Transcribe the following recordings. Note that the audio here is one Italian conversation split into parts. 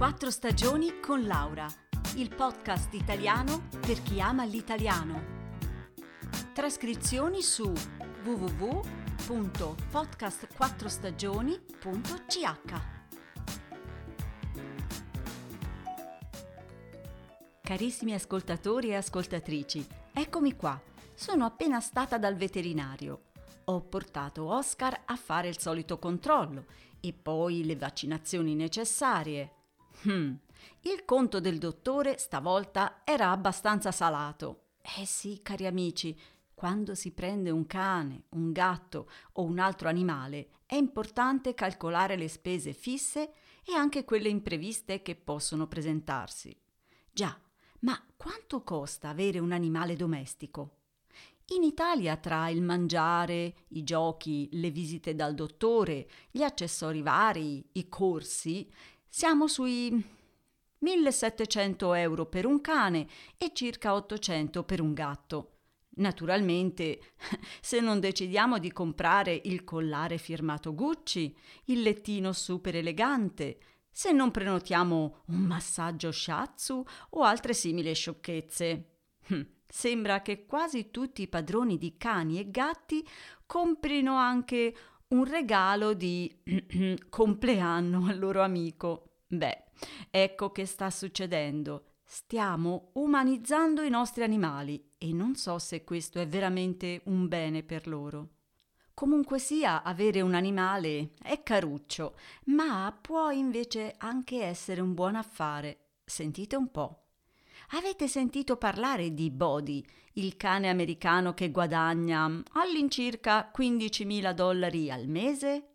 Quattro stagioni con Laura, il podcast italiano per chi ama l'italiano. Trascrizioni su www.podcastquattrostagioni.ch Carissimi ascoltatori e ascoltatrici, eccomi qua. Sono appena stata dal veterinario. Ho portato Oscar a fare il solito controllo e poi le vaccinazioni necessarie Hmm. Il conto del dottore stavolta era abbastanza salato. Eh sì, cari amici, quando si prende un cane, un gatto o un altro animale, è importante calcolare le spese fisse e anche quelle impreviste che possono presentarsi. Già, ma quanto costa avere un animale domestico? In Italia tra il mangiare, i giochi, le visite dal dottore, gli accessori vari, i corsi, siamo sui 1700 euro per un cane e circa 800 per un gatto. Naturalmente, se non decidiamo di comprare il collare firmato Gucci, il lettino super elegante, se non prenotiamo un massaggio shiatsu o altre simili sciocchezze. Hm, sembra che quasi tutti i padroni di cani e gatti comprino anche un regalo di compleanno al loro amico. Beh, ecco che sta succedendo. Stiamo umanizzando i nostri animali e non so se questo è veramente un bene per loro. Comunque sia, avere un animale è caruccio, ma può invece anche essere un buon affare. Sentite un po'. Avete sentito parlare di Bodhi, il cane americano che guadagna all'incirca 15.000 dollari al mese?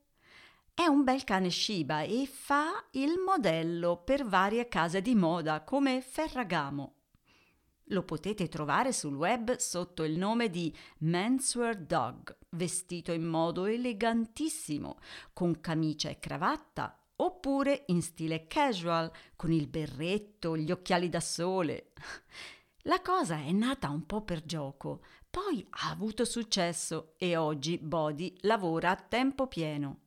È un bel cane Shiba e fa il modello per varie case di moda come Ferragamo. Lo potete trovare sul web sotto il nome di Menswear Dog, vestito in modo elegantissimo, con camicia e cravatta, oppure in stile casual, con il berretto, gli occhiali da sole. La cosa è nata un po' per gioco, poi ha avuto successo e oggi Body lavora a tempo pieno.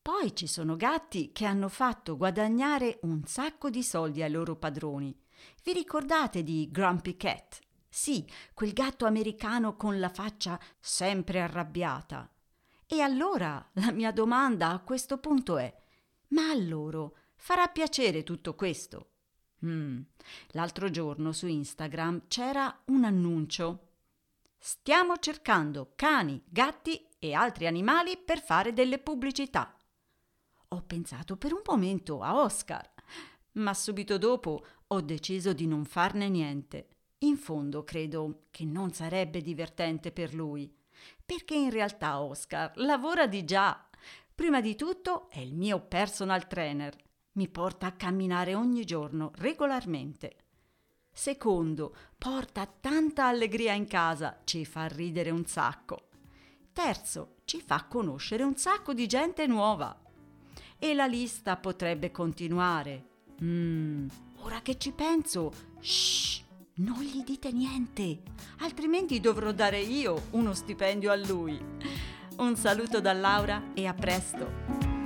Poi ci sono gatti che hanno fatto guadagnare un sacco di soldi ai loro padroni. Vi ricordate di Grumpy Cat? Sì, quel gatto americano con la faccia sempre arrabbiata. E allora la mia domanda a questo punto è: ma a loro farà piacere tutto questo? Mm. L'altro giorno su Instagram c'era un annuncio. Stiamo cercando cani, gatti e altri animali per fare delle pubblicità. Ho pensato per un momento a Oscar, ma subito dopo ho deciso di non farne niente. In fondo credo che non sarebbe divertente per lui, perché in realtà Oscar lavora di già Prima di tutto è il mio personal trainer. Mi porta a camminare ogni giorno, regolarmente. Secondo, porta tanta allegria in casa, ci fa ridere un sacco. Terzo, ci fa conoscere un sacco di gente nuova. E la lista potrebbe continuare. Mmm, ora che ci penso, shh, non gli dite niente, altrimenti dovrò dare io uno stipendio a lui. Un saluto da Laura e a presto!